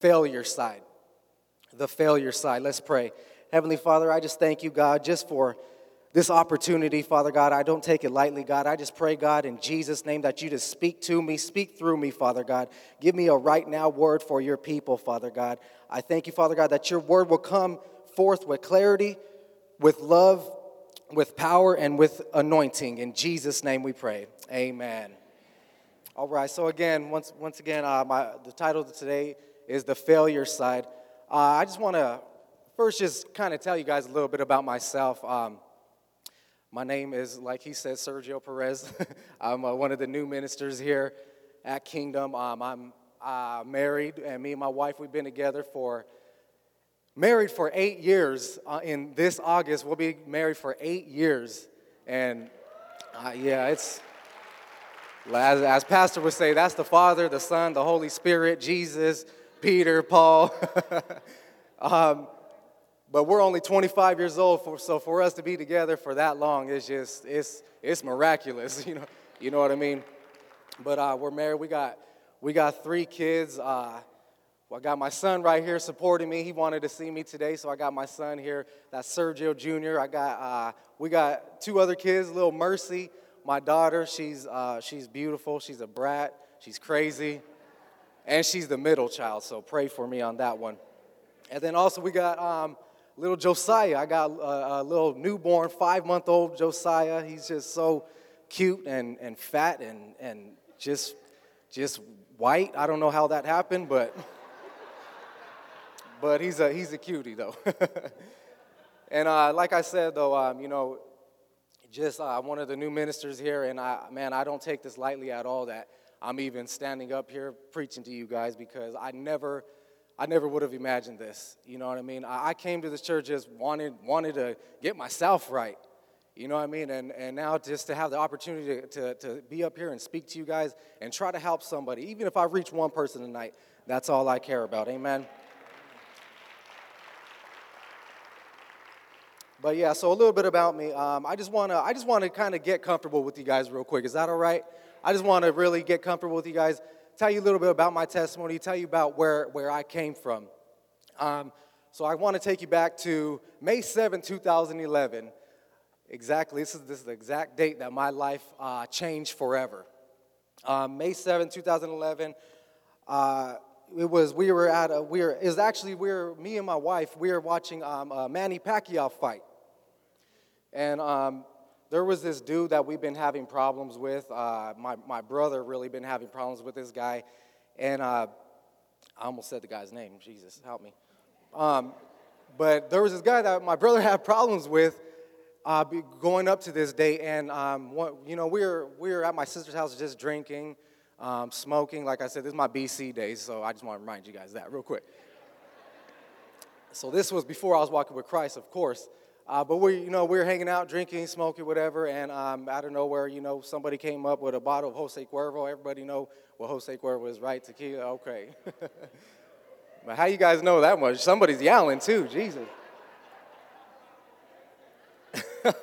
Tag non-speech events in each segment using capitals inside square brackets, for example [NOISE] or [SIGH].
failure side. The failure side. Let's pray. Heavenly Father, I just thank you, God, just for this opportunity, Father God. I don't take it lightly, God. I just pray, God, in Jesus' name, that you just speak to me, speak through me, Father God. Give me a right now word for your people, Father God. I thank you, Father God, that your word will come forth with clarity, with love, with power, and with anointing. In Jesus' name we pray. Amen. All right, so again, once, once again, uh, my, the title of today is The Failure Side. Uh, I just want to first just kind of tell you guys a little bit about myself. Um, my name is, like he said, Sergio Perez. [LAUGHS] I'm uh, one of the new ministers here at Kingdom. Um, I'm uh, married, and me and my wife, we've been together for, married for eight years. Uh, in this August, we'll be married for eight years. And uh, yeah, it's, as, as Pastor would say, that's the Father, the Son, the Holy Spirit, Jesus, Peter, Paul. [LAUGHS] um, but we're only 25 years old, for, so for us to be together for that long is just it's it's miraculous, [LAUGHS] you know, you know what I mean. But uh, we're married. We got we got three kids. Uh, well, I got my son right here supporting me. He wanted to see me today, so I got my son here. That's Sergio Jr. I got uh, we got two other kids. Little Mercy, my daughter. She's uh, she's beautiful. She's a brat. She's crazy, and she's the middle child. So pray for me on that one. And then also we got um, little Josiah. I got a, a little newborn, five month old Josiah. He's just so cute and, and fat and, and just, just white. I don't know how that happened, but, [LAUGHS] but he's, a, he's a cutie, though. [LAUGHS] and uh, like I said, though, um, you know, just uh, one of the new ministers here, and I, man, I don't take this lightly at all that I'm even standing up here preaching to you guys because I never I never would have imagined this. You know what I mean? I, came to this church just wanted, wanted to get myself right. You know what I mean? And, and now just to have the opportunity to, to, to be up here and speak to you guys and try to help somebody, even if I reach one person tonight, that's all I care about. Amen? But yeah, so a little bit about me. Um, I just want to I just want to kind of get comfortable with you guys real quick. Is that all right? I just want to really get comfortable with you guys tell you a little bit about my testimony, tell you about where, where I came from. Um, so I want to take you back to May 7, 2011. Exactly, this is, this is the exact date that my life uh, changed forever. Um, May 7, 2011, uh, it was, we were at a, we were, it was actually, we were, me and my wife, we were watching um, a Manny Pacquiao fight. And um, there was this dude that we've been having problems with. Uh, my, my brother really been having problems with this guy. And uh, I almost said the guy's name. Jesus, help me. Um, but there was this guy that my brother [LAUGHS] had problems with uh, going up to this day. And, um, what, you know, we were, we were at my sister's house just drinking, um, smoking. Like I said, this is my BC days, so I just want to remind you guys that real quick. So this was before I was walking with Christ, of course. Uh, but we, you know, we were hanging out, drinking, smoking, whatever, and um, out of nowhere, you know, somebody came up with a bottle of Jose Cuervo. Everybody know what Jose Cuervo is, right? Tequila, okay. [LAUGHS] but how you guys know that much? Somebody's yelling too, Jesus. [LAUGHS] He's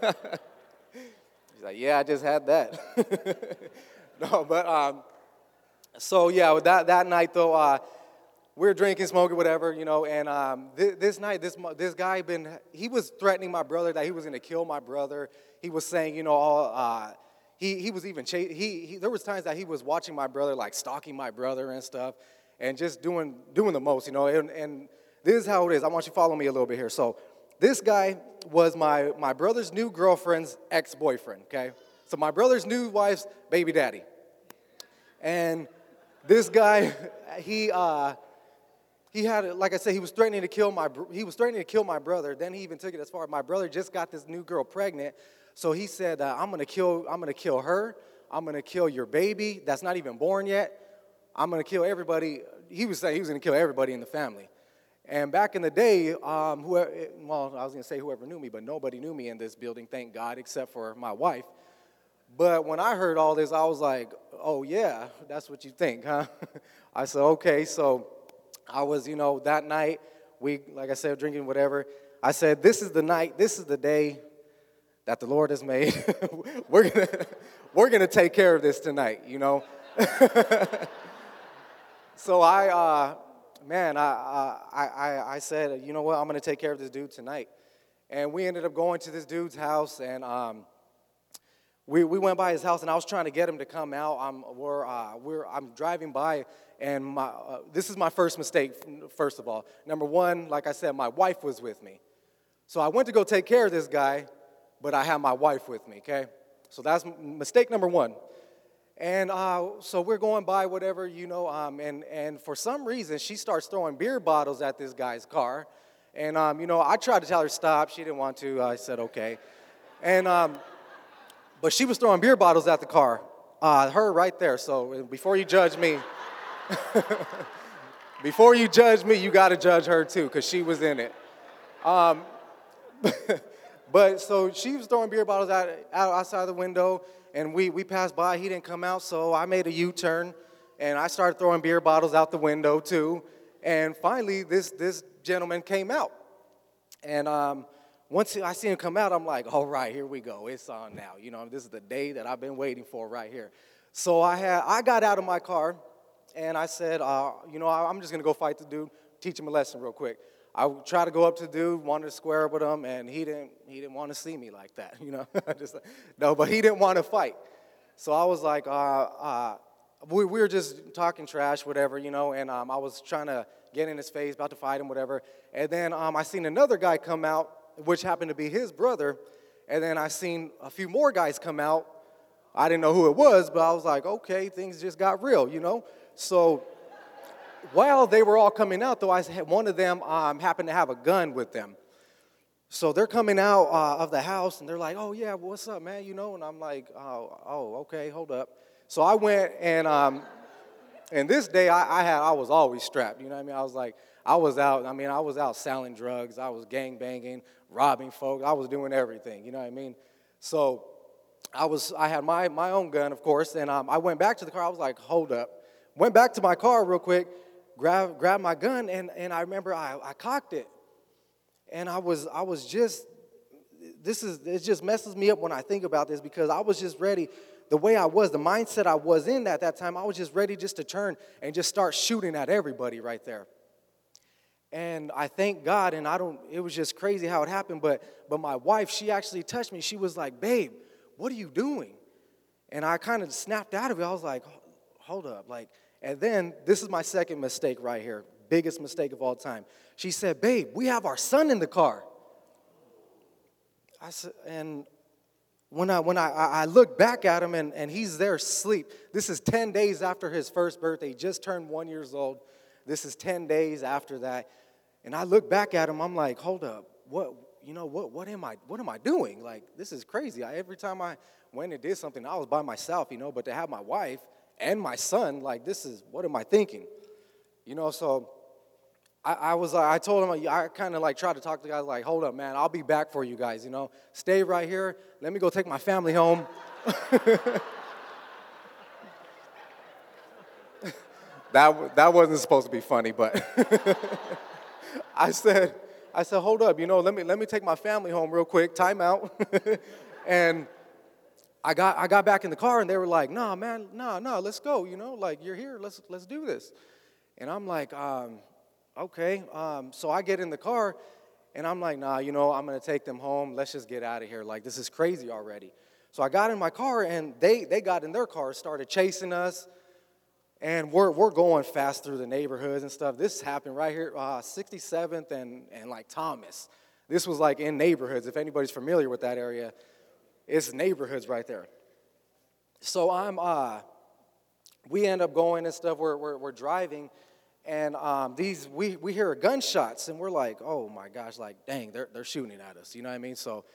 like, yeah, I just had that. [LAUGHS] no, but um, so yeah, that that night though. Uh, were drinking, smoking, whatever, you know. And um, th- this night, this this guy been he was threatening my brother that he was going to kill my brother. He was saying, you know, all. Uh, he, he was even he, he there was times that he was watching my brother like stalking my brother and stuff and just doing doing the most you know and, and this is how it is i want you to follow me a little bit here so this guy was my my brother's new girlfriend's ex-boyfriend okay so my brother's new wife's baby daddy and this guy [LAUGHS] he uh he had, like I said, he was threatening to kill my, he was threatening to kill my brother. Then he even took it as far. My brother just got this new girl pregnant, so he said, uh, "I'm gonna kill, I'm gonna kill her. I'm gonna kill your baby that's not even born yet. I'm gonna kill everybody." He was saying he was gonna kill everybody in the family. And back in the day, um, whoever, well, I was gonna say whoever knew me, but nobody knew me in this building, thank God, except for my wife. But when I heard all this, I was like, "Oh yeah, that's what you think, huh?" [LAUGHS] I said, "Okay, so." I was, you know, that night, we, like I said, drinking whatever. I said, This is the night, this is the day that the Lord has made. [LAUGHS] we're to [LAUGHS] we're gonna take care of this tonight, you know? [LAUGHS] so I, uh, man, I, I, I, I said, you know what, I'm to take care of this dude tonight. And we ended up going to this dude's house, and um, we, we went by his house, and I was trying to get him to come out. I'm, we're, uh, we're, I'm driving by, and my, uh, this is my first mistake, first of all. Number one, like I said, my wife was with me. So I went to go take care of this guy, but I had my wife with me, okay? So that's mistake number one. And uh, so we're going by whatever, you know, um, and, and for some reason, she starts throwing beer bottles at this guy's car. And, um, you know, I tried to tell her stop. She didn't want to. I said, okay. And, um, but she was throwing beer bottles at the car. Uh, her right there. So before you judge me, [LAUGHS] before you judge me, you got to judge her too, because she was in it. Um, [LAUGHS] but so she was throwing beer bottles out, out outside the window and we, we passed by. He didn't come out, so I made a U turn and I started throwing beer bottles out the window too. And finally, this, this gentleman came out. And um, once I see him come out, I'm like, all right, here we go. It's on now. You know, this is the day that I've been waiting for right here. So I, had, I got out of my car and I said, uh, you know, I'm just going to go fight the dude, teach him a lesson real quick. I tried to go up to the dude, wanted to square up with him, and he didn't, he didn't want to see me like that, [LAUGHS] you know. [LAUGHS] just, no, but he didn't want to fight. So I was like, uh, uh, we, we, were just talking trash, whatever, you know, and um, I was trying to get in his face, about to fight him, whatever. And then um, I seen another guy come out, which happened to be his brother. And then I seen a few more guys come out. I didn't know who it was, but I was like, okay, things just got real, you know. So while they were all coming out, though, I had, one of them um, happened to have a gun with them. So they're coming out uh, of the house and they're like, oh, yeah, what's up, man? You know, and I'm like, oh, oh okay, hold up. So I went and, um, and this day I, I had, I was always strapped. You know what I mean? I was like, I was out, I mean, I was out selling drugs, I was gang banging, robbing folks, I was doing everything, you know what I mean? So I was, I had my, my own gun, of course, and um, I went back to the car, I was like, hold up. Went back to my car real quick, grabbed, grabbed my gun, and, and I remember I, I cocked it. And I was, I was just, this is, it just messes me up when I think about this because I was just ready, the way I was, the mindset I was in at that time, I was just ready just to turn and just start shooting at everybody right there. And I thank God, and I don't, it was just crazy how it happened, but, but my wife, she actually touched me. She was like, babe, what are you doing? And I kind of snapped out of it. I was like, hold up, like, and then this is my second mistake right here, biggest mistake of all time. She said, Babe, we have our son in the car. I said, and when I when I, I look back at him and, and he's there asleep. This is 10 days after his first birthday. He just turned one years old. This is 10 days after that. And I look back at him, I'm like, hold up, what you know, what what am I what am I doing? Like, this is crazy. I, every time I went and did something, I was by myself, you know, but to have my wife and my son, like, this is, what am I thinking? You know, so I, I was, uh, I told him, uh, I kind of like tried to talk to the guys, like, hold up, man, I'll be back for you guys, you know, stay right here, let me go take my family home. [LAUGHS] that, that wasn't supposed to be funny, but [LAUGHS] [LAUGHS] I said, I said, hold up, you know, let me, let me take my family home real quick, time out. [LAUGHS] and I got, I got back in the car and they were like, nah, man, nah, nah, let's go, you know, like you're here, let's, let's do this. And I'm like, um, okay. Um, so I get in the car and I'm like, nah, you know, I'm gonna take them home. Let's just get out of here. Like, this is crazy already. So I got in my car and they, they got in their car, started chasing us. And we're, we're going fast through the neighborhoods and stuff. This happened right here, uh, 67th and, and like Thomas. This was like in neighborhoods, if anybody's familiar with that area. It's neighborhoods right there. So I'm, uh, we end up going and stuff. We're, we're, we're driving, and um, these we, we hear gunshots, and we're like, oh my gosh, like dang, they're they're shooting at us. You know what I mean? So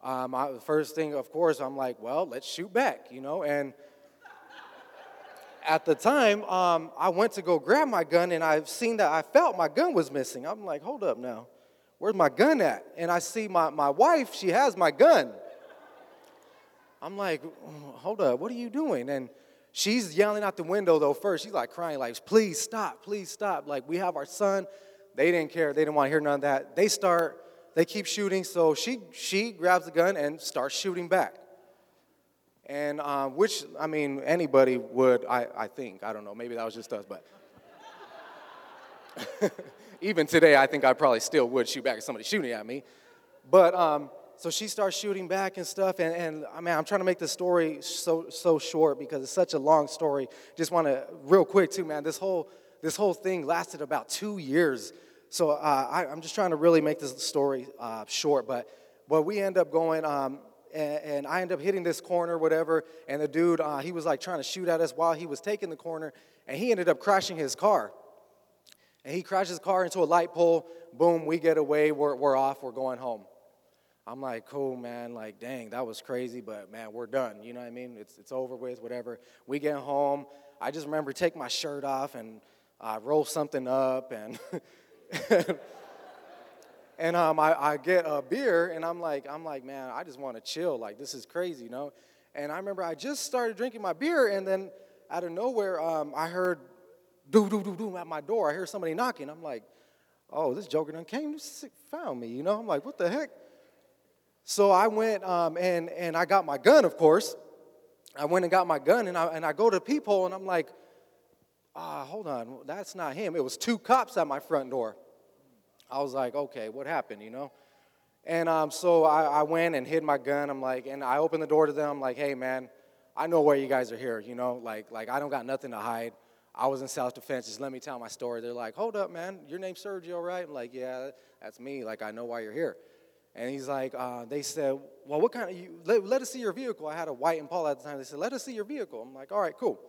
um, I, the first thing, of course, I'm like, well, let's shoot back. You know, and at the time, um, I went to go grab my gun, and I've seen that I felt my gun was missing. I'm like, hold up now, where's my gun at? And I see my my wife, she has my gun. I'm like, hold up, what are you doing? And she's yelling out the window though first. She's like crying, like, please stop, please stop. Like, we have our son. They didn't care. They didn't want to hear none of that. They start, they keep shooting. So she she grabs the gun and starts shooting back. And uh, which, I mean, anybody would, I, I think. I don't know. Maybe that was just us, but. [LAUGHS] Even today, I think I probably still would shoot back at somebody shooting at me. But um, so she starts shooting back and stuff, and, and I mean, I'm trying to make the story so so short because it's such a long story. Just want to real quick too, man. This whole this whole thing lasted about two years. So uh, I, am just trying to really make this story uh, short, but but we end up going. Um, and, and, I end up hitting this corner, whatever. And the dude, uh, he was like trying to shoot at us while he was taking the corner, and he ended up crashing his car. And he crashed his car into a light pole. Boom, we get away. We're, we're off. We're going home. I'm like, cool, man. Like, dang, that was crazy, but man, we're done. You know what I mean? It's, it's over with, whatever. We get home. I just remember take my shirt off and uh, roll something up and. [LAUGHS] and um, I, I get a beer and I'm like, I'm like, man, I just want to chill. Like, this is crazy, you know? And I remember I just started drinking my beer and then out of nowhere, um, I heard do do do do at my door. I hear somebody knocking. I'm like, oh, this joker done came, found me. You know, I'm like, what the heck? So I went um, and and I got my gun, of course. I went and got my gun, and I and I go to peephole, and I'm like, ah, hold on, that's not him. It was two cops at my front door. I was like, okay, what happened? You know. And um, so I, I went and hid my gun. I'm like, and I opened the door to them. I'm like, hey man, I know why you guys are here. You know, like like I don't got nothing to hide. I was in self defense. Just let me tell my story. They're like, hold up, man. Your name's Sergio, right? I'm like, yeah, that's me. Like, I know why you're here. And he's like, uh, they said, well, what kind of, you, let, let, us see your vehicle. I had a white Impala at the time. They said, let us see your vehicle. I'm like, all right, cool.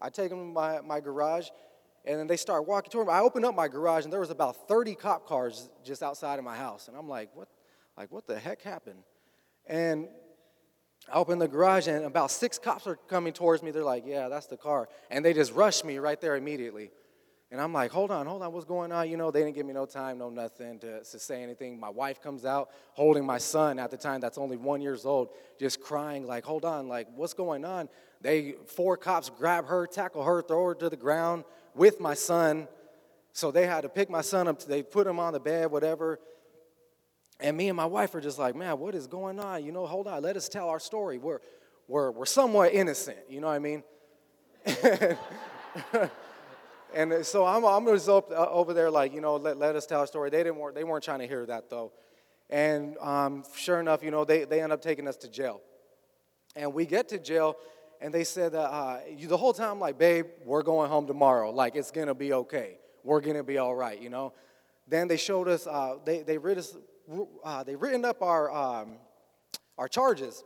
I take them to my, my garage, and then they start walking toward me. I open up my garage, and there was about 30 cop cars just outside of my house. And I'm like, what, like, what the heck happened? And I open the garage and about six cops are coming towards me. They're like, Yeah, that's the car. And they just rush me right there immediately. And I'm like, Hold on, hold on, what's going on? You know, they didn't give me no time, no nothing to, to say anything. My wife comes out holding my son at the time that's only one years old, just crying, like, Hold on, like, what's going on? They, four cops grab her, tackle her, throw her to the ground with my son. So they had to pick my son up, they put him on the bed, whatever. And me and my wife are just like, man, what is going on? You know, hold on, let us tell our story. We're, we're, we're somewhat innocent, you know what I mean? [LAUGHS] and so I'm, I'm just up, uh, over there like, you know, let, let us tell our story. They, didn't, they weren't trying to hear that though. And um, sure enough, you know, they, they end up taking us to jail. And we get to jail, and they said uh, you, the whole time, like, babe, we're going home tomorrow. Like, it's gonna be okay. We're gonna be all right, you know? Then they showed us, uh, they, they read us, uh, they written up our, um, our charges,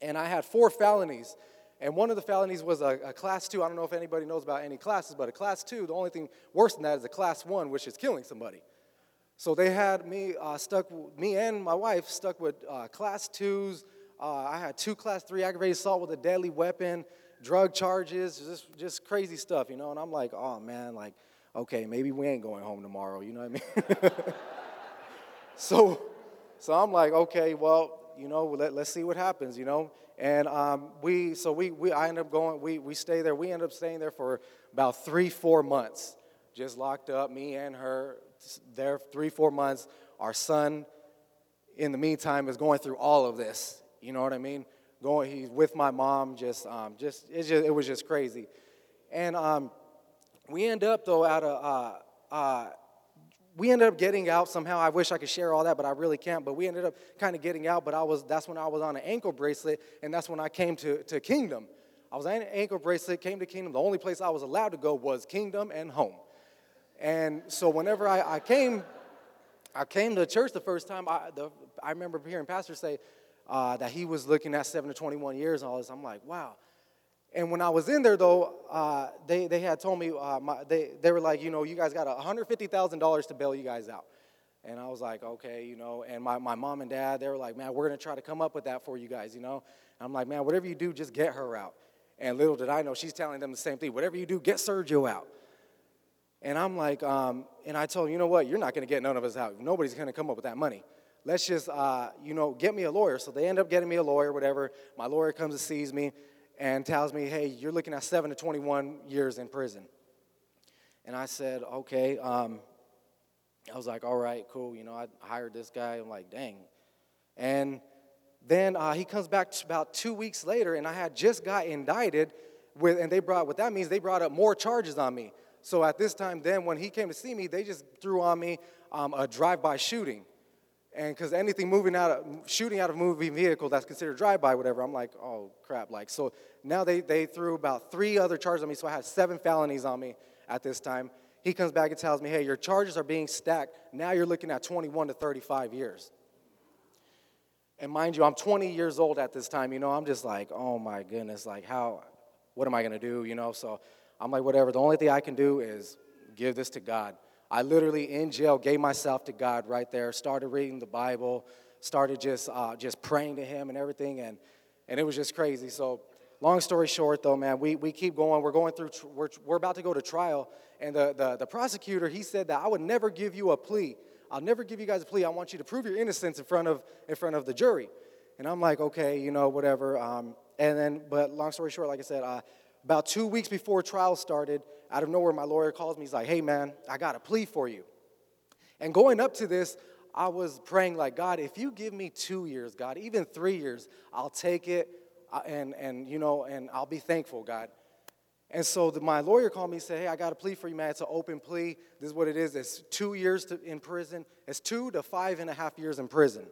and I had four felonies. And one of the felonies was a, a, class two. I don't know if anybody knows about any classes, but a class two, the only thing worse than that is a class one, which is killing somebody. So they had me uh, stuck, me and my wife stuck with uh, class twos. Uh, I had two class three aggravated assault with a deadly weapon, drug charges, just, just crazy stuff, you know. And I'm like, oh man, like, okay, maybe we ain't going home tomorrow, you know what I mean? [LAUGHS] so, so I'm like, okay, well, you know, let, let's see what happens, you know. And um, we, so we, we, I end up going, we, we stay there. We end up staying there for about three, four months, just locked up, me and her, there three, four months. Our son, in the meantime, is going through all of this. You know what I mean? Going, he's with my mom. Just, um, just, it just, it was just crazy. And um, we end up though at a, uh, uh, we ended up getting out somehow. I wish I could share all that, but I really can't. But we ended up kind of getting out. But I was that's when I was on an ankle bracelet, and that's when I came to, to Kingdom. I was on an ankle bracelet, came to Kingdom. The only place I was allowed to go was Kingdom and home. And so whenever I, I came, I came to church the first time. I, the, I remember hearing pastors say uh, that he was looking at seven to twenty-one years and all this. I'm like, wow. And when I was in there, though, uh, they, they had told me, uh, my, they, they were like, you know, you guys got $150,000 to bail you guys out. And I was like, okay, you know, and my, my mom and dad, they were like, man, we're going to try to come up with that for you guys, you know. And I'm like, man, whatever you do, just get her out. And little did I know, she's telling them the same thing. Whatever you do, get Sergio out. And I'm like, um, and I told him, you know what, you're not going to get none of us out. Nobody's going to come up with that money. Let's just, uh, you know, get me a lawyer. So they end up getting me a lawyer, whatever. My lawyer comes and sees me and tells me, hey, you're looking at 7 to 21 years in prison. And I said, okay. Um, I was like, all right, cool. You know, I hired this guy. I'm like, dang. And then uh, he comes back about two weeks later, and I had just got indicted with, and they brought, what that means, they brought up more charges on me. So at this time, then when he came to see me, they just threw on me um, a drive-by shooting. And because anything moving out of, shooting out of a moving vehicle that's considered drive-by, whatever, I'm like, oh crap. Like, so now they, they threw about three other charges on me. So I had seven felonies on me at this time. He comes back and tells me, hey, your charges are being stacked. Now you're looking at 21 to 35 years. And mind you, I'm 20 years old at this time. You know, I'm just like, oh my goodness, like how, what am I gonna do? You know, so I'm like, whatever. The only thing I can do is give this to God. I literally in jail gave myself to God right there. Started reading the Bible. Started just uh, just praying to Him and everything, and and it was just crazy. So, long story short, though, man, we we keep going. We're going through. We're we're about to go to trial, and the the, the prosecutor he said that I would never give you a plea. I'll never give you guys a plea. I want you to prove your innocence in front of in front of the jury. And I'm like, okay, you know, whatever. Um, and then, but long story short, like I said, uh, about two weeks before trial started, out of nowhere, my lawyer calls me. He's like, hey, man, I got a plea for you. And going up to this, I was praying, like, God, if you give me two years, God, even three years, I'll take it uh, and, and you know, and I'll be thankful, God. And so the, my lawyer called me and said, Hey, I got a plea for you, man. It's an open plea. This is what it is. It's two years to, in prison. It's two to five and a half years in prison.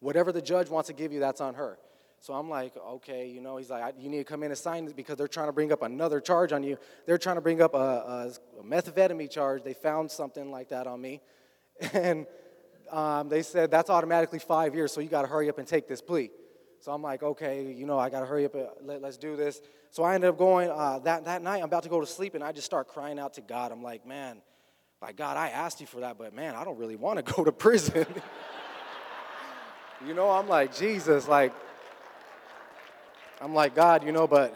Whatever the judge wants to give you, that's on her. So I'm like, okay, you know, he's like, you need to come in and sign this because they're trying to bring up another charge on you. They're trying to bring up a, a, methamphetamine charge. They found something like that on me. [LAUGHS] And um, they said, that's automatically five years, so you got to hurry up and take this plea. So I'm like, okay, you know, I got to hurry up, let, us do this. So I ended up going, uh, that, that night, I'm about to go to sleep, and I just start crying out to God. I'm like, man, like, God, I asked you for that, but man, I don't really want to [LAUGHS] go to prison. [LAUGHS] you know, I'm like, Jesus, like, I'm like, God, you know, but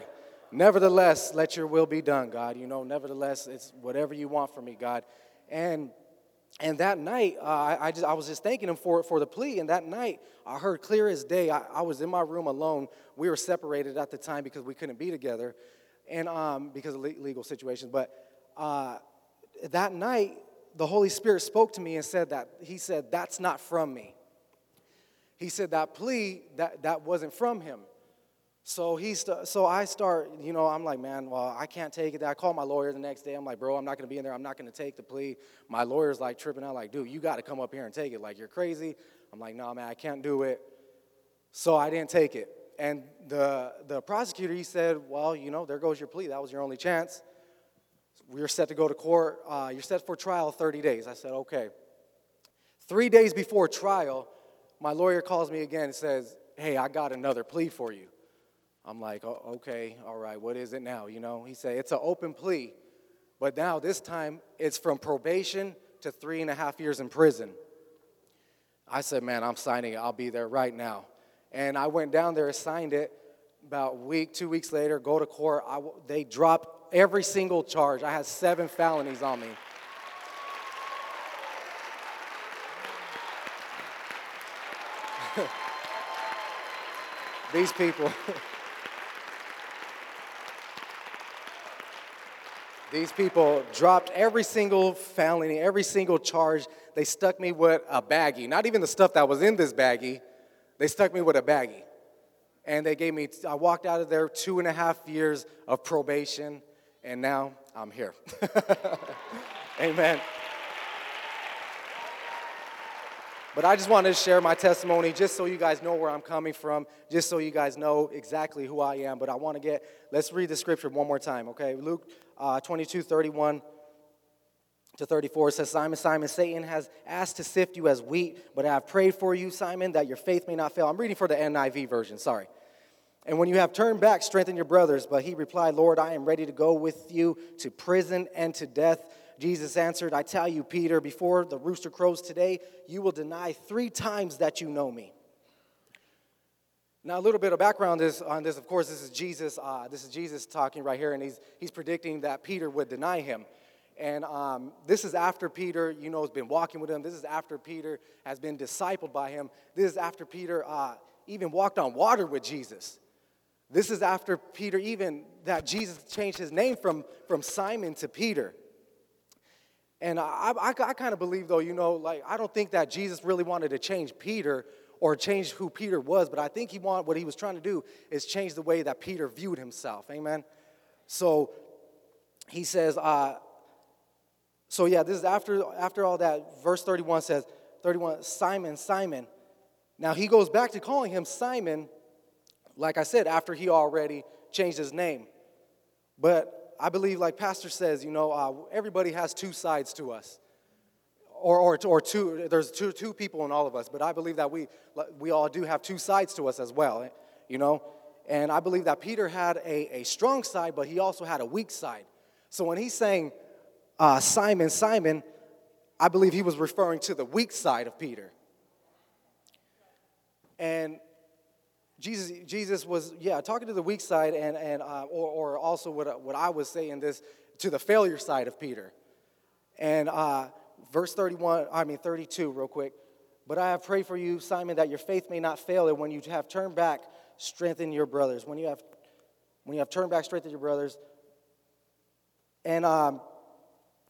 nevertheless, let your will be done, God. You know, nevertheless, it's whatever you want from me, God. And and that night, uh, I, I, just, I was just thanking him for, for the plea. And that night, I heard clear as day. I, I was in my room alone. We were separated at the time because we couldn't be together, and um, because of legal situations. But uh, that night, the Holy Spirit spoke to me and said that He said, "That's not from me." He said that plea that that wasn't from Him. So he st- so I start, you know, I'm like, man, well, I can't take it. I call my lawyer the next day. I'm like, bro, I'm not gonna be in there. I'm not gonna take the plea. My lawyer's like tripping out, like, dude, you got to come up here and take it. Like, you're crazy. I'm like, no, man, I can't do it. So I didn't take it. And the the prosecutor, he said, well, you know, there goes your plea. That was your only chance. We are set to go to court. Uh, you're set for trial 30 days. I said, okay. Three days before trial, my lawyer calls me again and says, hey, I got another plea for you. I'm like, oh, okay, all right, what is it now? You know, he said, it's an open plea, but now this time it's from probation to three and a half years in prison. I said, man, I'm signing it. I'll be there right now. And I went down there, and signed it. About week, two weeks later, go to court. I, they dropped every single charge. I had seven felonies on me. [LAUGHS] These people. [LAUGHS] These people dropped every single felony, every single charge. They stuck me with a baggie. Not even the stuff that was in this baggie. They stuck me with a baggie. And they gave me, I walked out of there two and a half years of probation, and now I'm here. [LAUGHS] Amen. But I just wanted to share my testimony just so you guys know where I'm coming from, just so you guys know exactly who I am. But I want to get, let's read the scripture one more time, okay? Luke uh, 22 31 to 34 It says, Simon, Simon, Satan has asked to sift you as wheat, but I have prayed for you, Simon, that your faith may not fail. I'm reading for the NIV version, sorry. And when you have turned back, strengthen your brothers. But he replied, Lord, I am ready to go with you to prison and to death. Jesus answered, I tell you, Peter, before the rooster crows today, you will deny three times that you know me. Now, a little bit of background is, on this. Of course, this is Jesus. Uh, this is Jesus talking right here, and he's, he's predicting that Peter would deny him. And um, this is after Peter, you know, has been walking with him. This is after Peter has been discipled by him. This is after Peter uh, even walked on water with Jesus. This is after Peter, even that Jesus changed his name from, from Simon to Peter. And I, I, I kind of believe, though, you know, like, I don't think that Jesus really wanted to change Peter or change who Peter was, but I think he wanted, what he was trying to do is change the way that Peter viewed himself. Amen? So he says, uh, So yeah, this is after after all that. Verse 31 says, 31, Simon, Simon. Now he goes back to calling him Simon, like I said, after he already changed his name. But I believe, like Pastor says, you know, uh, everybody has two sides to us. Or, or, or two, there's two, two people in all of us, but I believe that we, we all do have two sides to us as well, you know? And I believe that Peter had a, a strong side, but he also had a weak side. So when he's saying, uh, Simon, Simon, I believe he was referring to the weak side of Peter. And Jesus, Jesus was, yeah, talking to the weak side, and, and uh, or, or also what, what I was saying this to the failure side of Peter. And uh, verse 31, I mean 32, real quick. But I have prayed for you, Simon, that your faith may not fail, and when you have turned back, strengthen your brothers. When you have, when you have turned back, strengthen your brothers. And um,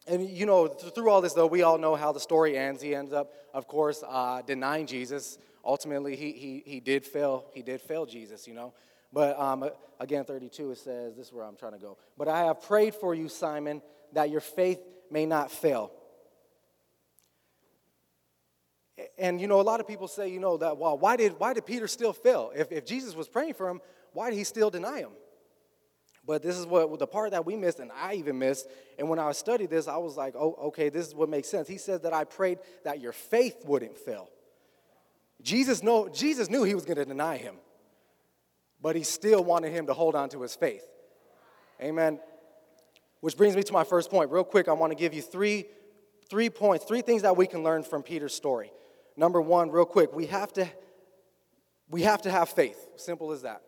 and you know, through all this, though, we all know how the story ends. He ends up, of course, uh, denying Jesus. Ultimately, he, he, he did fail. He did fail Jesus, you know. But um, again, 32, it says, this is where I'm trying to go. But I have prayed for you, Simon, that your faith may not fail. And you know, a lot of people say, you know, that well, why did why did Peter still fail? If, if Jesus was praying for him, why did he still deny him? But this is what the part that we missed, and I even missed. And when I studied this, I was like, oh, okay, this is what makes sense. He said that I prayed that your faith wouldn't fail. Jesus, know, Jesus knew he was going to deny him, but he still wanted him to hold on to his faith. Amen. Which brings me to my first point. Real quick, I want to give you three, three points, three things that we can learn from Peter's story. Number one, real quick, we have to, we have to have faith. Simple as that.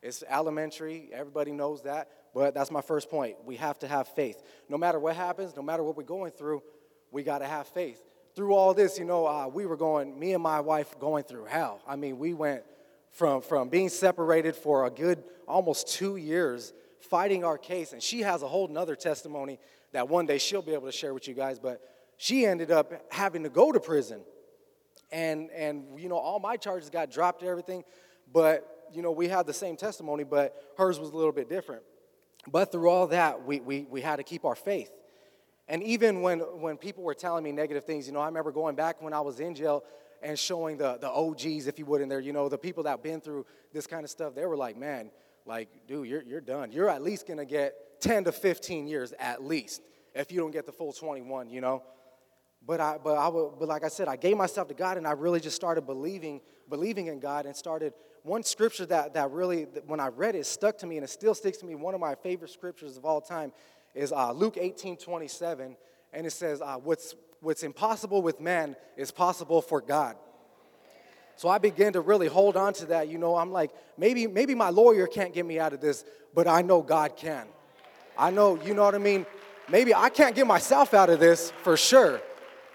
It's elementary, everybody knows that, but that's my first point. We have to have faith. No matter what happens, no matter what we're going through, we got to have faith. Through all this, you know, uh, we were going, me and my wife going through hell. I mean, we went from, from being separated for a good almost two years, fighting our case, and she has a whole nother testimony that one day she'll be able to share with you guys, but she ended up having to go to prison. And, and you know, all my charges got dropped and everything, but you know, we had the same testimony, but hers was a little bit different. But through all that, we, we, we had to keep our faith. And even when, when people were telling me negative things, you know, I remember going back when I was in jail and showing the, the OGs, if you would, in there, you know, the people that been through this kind of stuff, they were like, man, like, dude, you're, you're done. You're at least gonna get 10 to 15 years at least if you don't get the full 21, you know? But I, but I, but like I said, I gave myself to God, and I really just started believing, believing in God, and started one scripture that, that really, when I read it, stuck to me and it still sticks to me. One of my favorite scriptures of all time is uh, Luke 18 27. And it says, uh, what's, what's impossible with man is possible for God. So I began to really hold on to that. You know, I'm like, maybe, maybe my lawyer can't get me out of this, but I know God can. I know, you know what I mean? Maybe I can't get myself out of this for sure,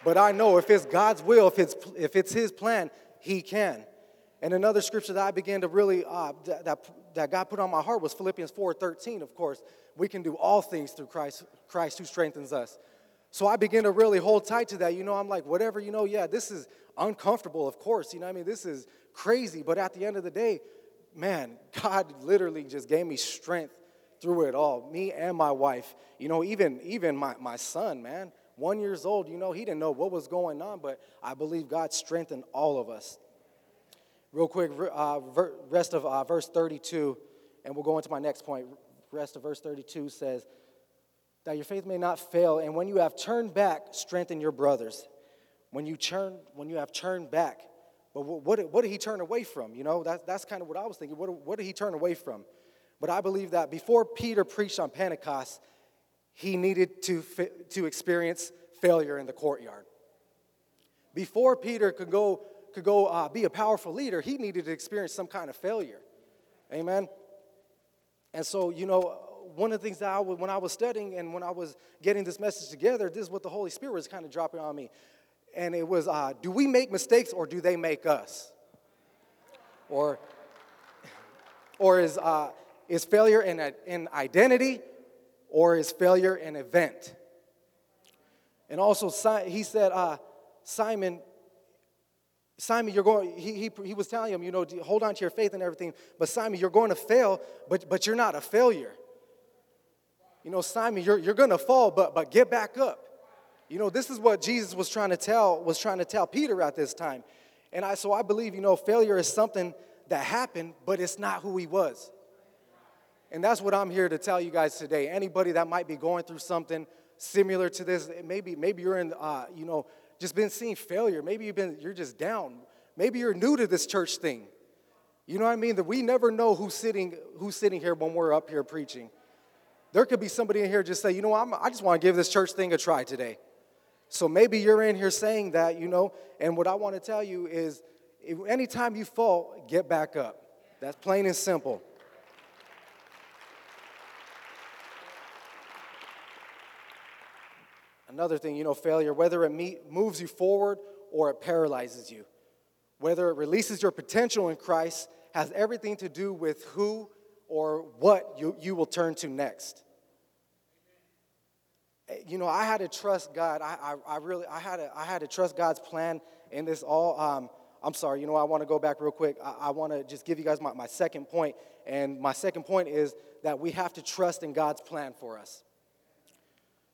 but I know if it's God's will, if it's, if it's His plan, He can. And another scripture that I began to really, uh, that, that, that God put on my heart was Philippians 4.13, of course. We can do all things through Christ, Christ who strengthens us. So I began to really hold tight to that. You know, I'm like, whatever, you know, yeah, this is uncomfortable, of course. You know I mean? This is crazy. But at the end of the day, man, [LAUGHS] God literally just gave me strength through it all. Me and my wife. You know, even, even my, my son, man, one years old, you know, he didn't know what was going on, but I believe God strengthened all of us. Real quick, uh, rest of uh, verse 32, and we'll go into my next point. Rest of verse 32 says, That your faith may not fail, and when you have turned back, strengthen your brothers. When you, turn, when you have turned back, but what, what, what did he turn away from? You know, that, that's kind of what I was thinking. What, what did he turn away from? But I believe that before Peter preached on Pentecost, he needed to, to experience failure in the courtyard. Before Peter could go could go uh, be a powerful leader, he needed to experience some kind of failure. Amen. And so, you know, one of the things that I when I was studying and when I was getting this message together, this is what the Holy Spirit was kind of dropping on me. And it was, uh, do we make mistakes or do they make us? Or, or is, uh, is failure in, in identity or is failure an event? And also, he said, uh, Simon, Simon, you're going, he, he, he was telling him, you know, hold on to your faith and everything, but Simon, you're going to fail, but, but you're not a failure. You know, Simon, you're, you're going to fall, but, but get back up. You know, this is what Jesus was trying to tell was trying to tell Peter at this time. And I so I believe, you know, failure is something that happened, but it's not who he was. And that's what I'm here to tell you guys today. Anybody that might be going through something similar to this, maybe maybe you're in uh, you know, just been seeing failure. Maybe you've been you're just down. Maybe you're new to this church thing. You know what I mean? That we never know who's sitting who's sitting here when we're up here preaching. There could be somebody in here just say, you know, I'm, I just want to give this church thing a try today. So maybe you're in here saying that, you know, and what I want to tell you is if, anytime you fall, get back up. That's plain and simple. Another thing, you know, failure, whether it moves you forward or it paralyzes you, whether it releases your potential in Christ, has everything to do with who or what you, you will turn to next you know, I had to trust God. I, I, I, really, I had, to, I had to trust God's plan in this all. Um, I'm sorry, you know, I want to go back real quick. I, I want to just give you guys my, my second point. And my second point is that we have to trust in God's plan for us.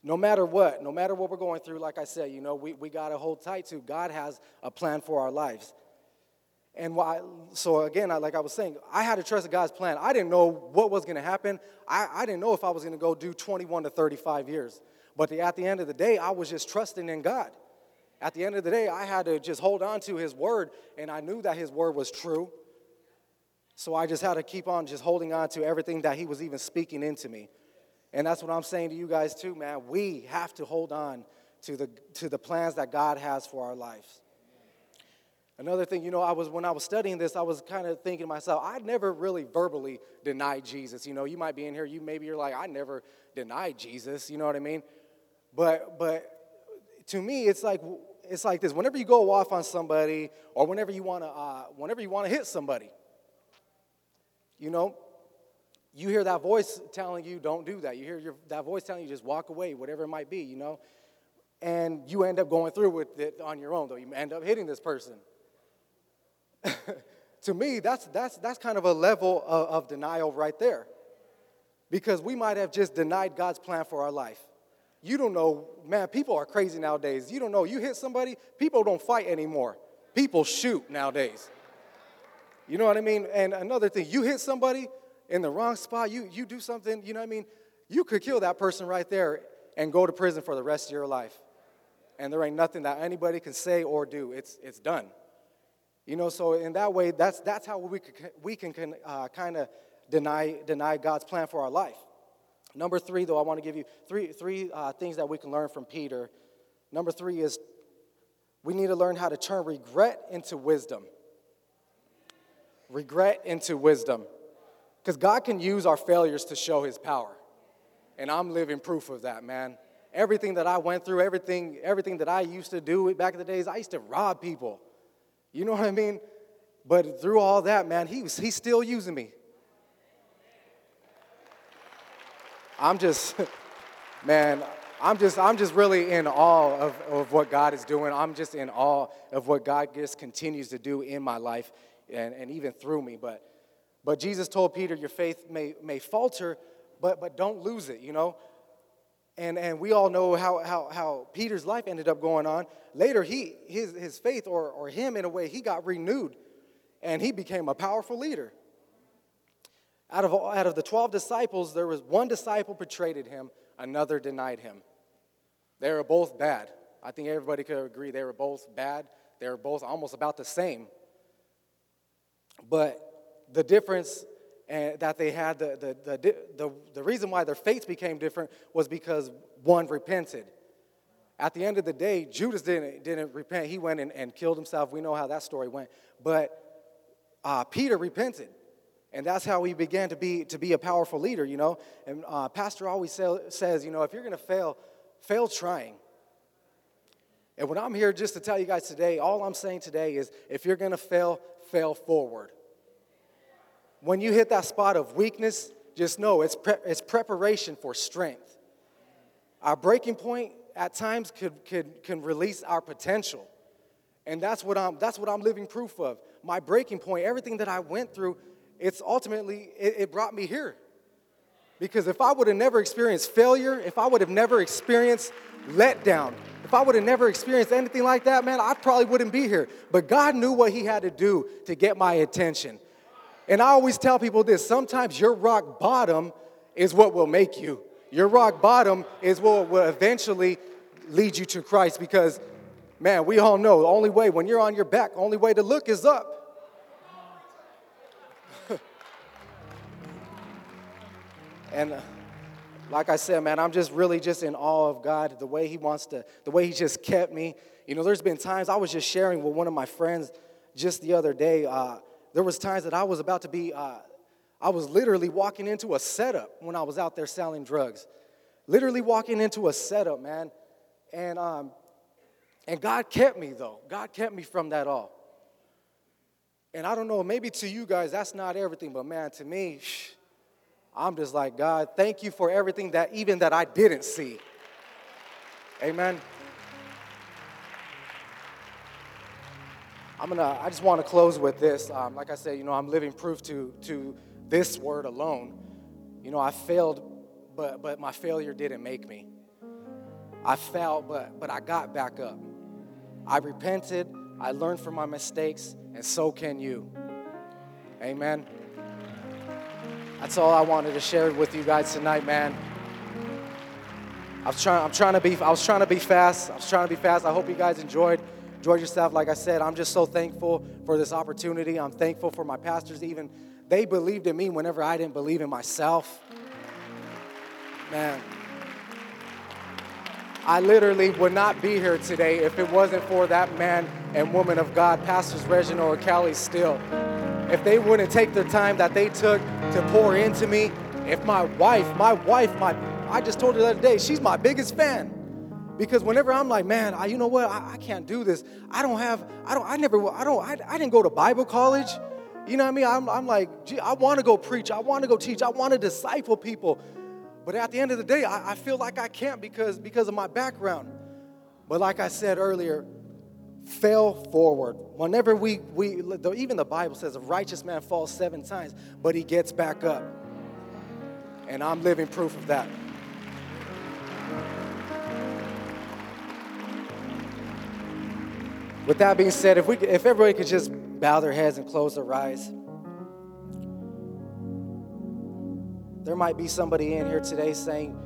No matter what, no matter what we're going through, like I said, you know, we, we got to hold tight to God has a plan for our lives. And why, so again, I, like I was saying, I had to trust God's plan. I didn't know what was going to happen. I, I didn't know if I was going to go do 21 to 35 years. But the, at the end of the day, I was just trusting in God. At the end of the day, I had to just hold on to His word, and I knew that His word was true. So I just had to keep on just holding on to everything that He was even speaking into me. And that's what I'm saying to you guys too, man. We have to hold on to the, to the plans that God has for our lives. Another thing, you know, I was when I was studying this, I was kind of thinking to myself, I never really verbally denied Jesus. You know, you might be in here, you maybe you're like, I never denied Jesus. You know what I mean? But but to me, it's like it's like this. Whenever you go off on somebody, or whenever you want to, uh, whenever you want to hit somebody, you know, you hear that voice telling you, "Don't do that." You hear your, that voice telling you, "Just walk away," whatever it might be, you know, and you end up going through with it on your own. Though you end up hitting this person. [LAUGHS] to me, that's that's that's kind of a level of, of denial right there, because we might have just denied God's plan for our life you don't know, man, people are crazy nowadays. You don't know, you hit somebody, people don't fight anymore. People shoot nowadays. You know what I mean? And another thing, you hit somebody in the wrong spot, you, you do something, you know what I mean? You could kill that person right there and go to prison for the rest of your life. And there ain't nothing that anybody can say or do. It's, it's done. You know, so in that way, that's, that's how we, could, we can, can uh, kind of deny, deny God's plan for our life. Number three, though, I want to give you three, three uh, things that we can learn from Peter. Number three is we need to learn how to turn regret into wisdom. Regret into wisdom. Because God can use our failures to show his power. And I'm living proof of that, man. Everything that I went through, everything, everything that I used to do back in the days, I used to rob people. You know what I mean? But through all that, man, he was, he's still using me. I'm just, [LAUGHS] man, I'm just, I'm just really in awe of, of what God is doing. I'm just in awe of what God just continues to do in my life and, and even through me. But, but Jesus told Peter, your faith may, may falter, but, but don't lose it, you know? And, and we all know how, how, how Peter's life ended up going on. Later, he, his, his faith, or, or him in a way, he got renewed and he became a powerful leader. Out of, out of the 12 disciples, there was one disciple betrayed him, another denied him. They were both bad. I think everybody could agree they were both bad. They were both almost about the same. But the difference uh, that they had, the, the, the, the, the reason why their fates became different was because one repented. At the end of the day, Judas didn't, didn't repent. He went and, and killed himself. We know how that story went. But uh, Peter repented. And that's how he began to be, to be a powerful leader, you know. And uh, Pastor always say, says, you know, if you're going to fail, fail trying. And what I'm here just to tell you guys today, all I'm saying today is if you're going to fail, fail forward. When you hit that spot of weakness, just know it's, pre- it's preparation for strength. Our breaking point at times could, could, can release our potential. And that's what, I'm, that's what I'm living proof of. My breaking point, everything that I went through, it's ultimately, it, it brought me here. Because if I would have never experienced failure, if I would have never experienced letdown, if I would have never experienced anything like that, man, I probably wouldn't be here. But God knew what He had to do to get my attention. And I always tell people this sometimes your rock bottom is what will make you. Your rock bottom is what will eventually lead you to Christ because, man, we all know the only way, when you're on your back, the only way to look is up. [LAUGHS] and uh, like I said, man, I'm just really just in awe of God, the way He wants to, the way He just kept me. You know, there's been times I was just sharing with one of my friends just the other day. Uh, there was times that I was about to be, uh, I was literally walking into a setup when I was out there selling drugs. Literally walking into a setup, man. And, um, and God kept me, though. God kept me from that all. And I don't know, maybe to you guys, that's not everything, but man, to me, shh, I'm just like, God, thank you for everything that even that I didn't see. Amen. I'm gonna, I just want to close with this. Um, like I said, you know, I'm living proof to, to this word alone. You know, I failed, but, but my failure didn't make me. I fell, but, but I got back up. I repented, I learned from my mistakes, and so can you. Amen. That's all I wanted to share with you guys tonight, man. I was trying, I'm trying to be, I was trying to be fast. I was trying to be fast. I hope you guys enjoyed, enjoyed yourself. Like I said, I'm just so thankful for this opportunity. I'm thankful for my pastors. Even they believed in me whenever I didn't believe in myself. Man. I literally would not be here today if it wasn't for that man and woman of God, Pastors Reginald and Callie Steele. If they wouldn't take the time that they took to pour into me, if my wife, my wife, my I just told her the other day, she's my biggest fan. Because whenever I'm like, man, I, you know what, I, I can't do this. I don't have, I don't, I never, I don't, I, I didn't go to Bible college. You know what I mean? I'm, I'm like, gee, I want to go preach. I want to go teach. I want to disciple people. But at the end of the day, I, I feel like I can't because, because of my background. But like I said earlier, fail forward. Whenever we, we even the Bible says a righteous man falls seven times, but he gets back up. And I'm living proof of that. With that being said, if, we, if everybody could just bow their heads and close their eyes. There might be somebody in here today saying,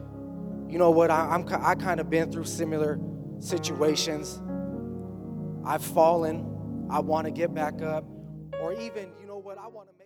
you know what, I, I'm, I kind of been through similar situations. I've fallen. I want to get back up. Or even, you know what, I want to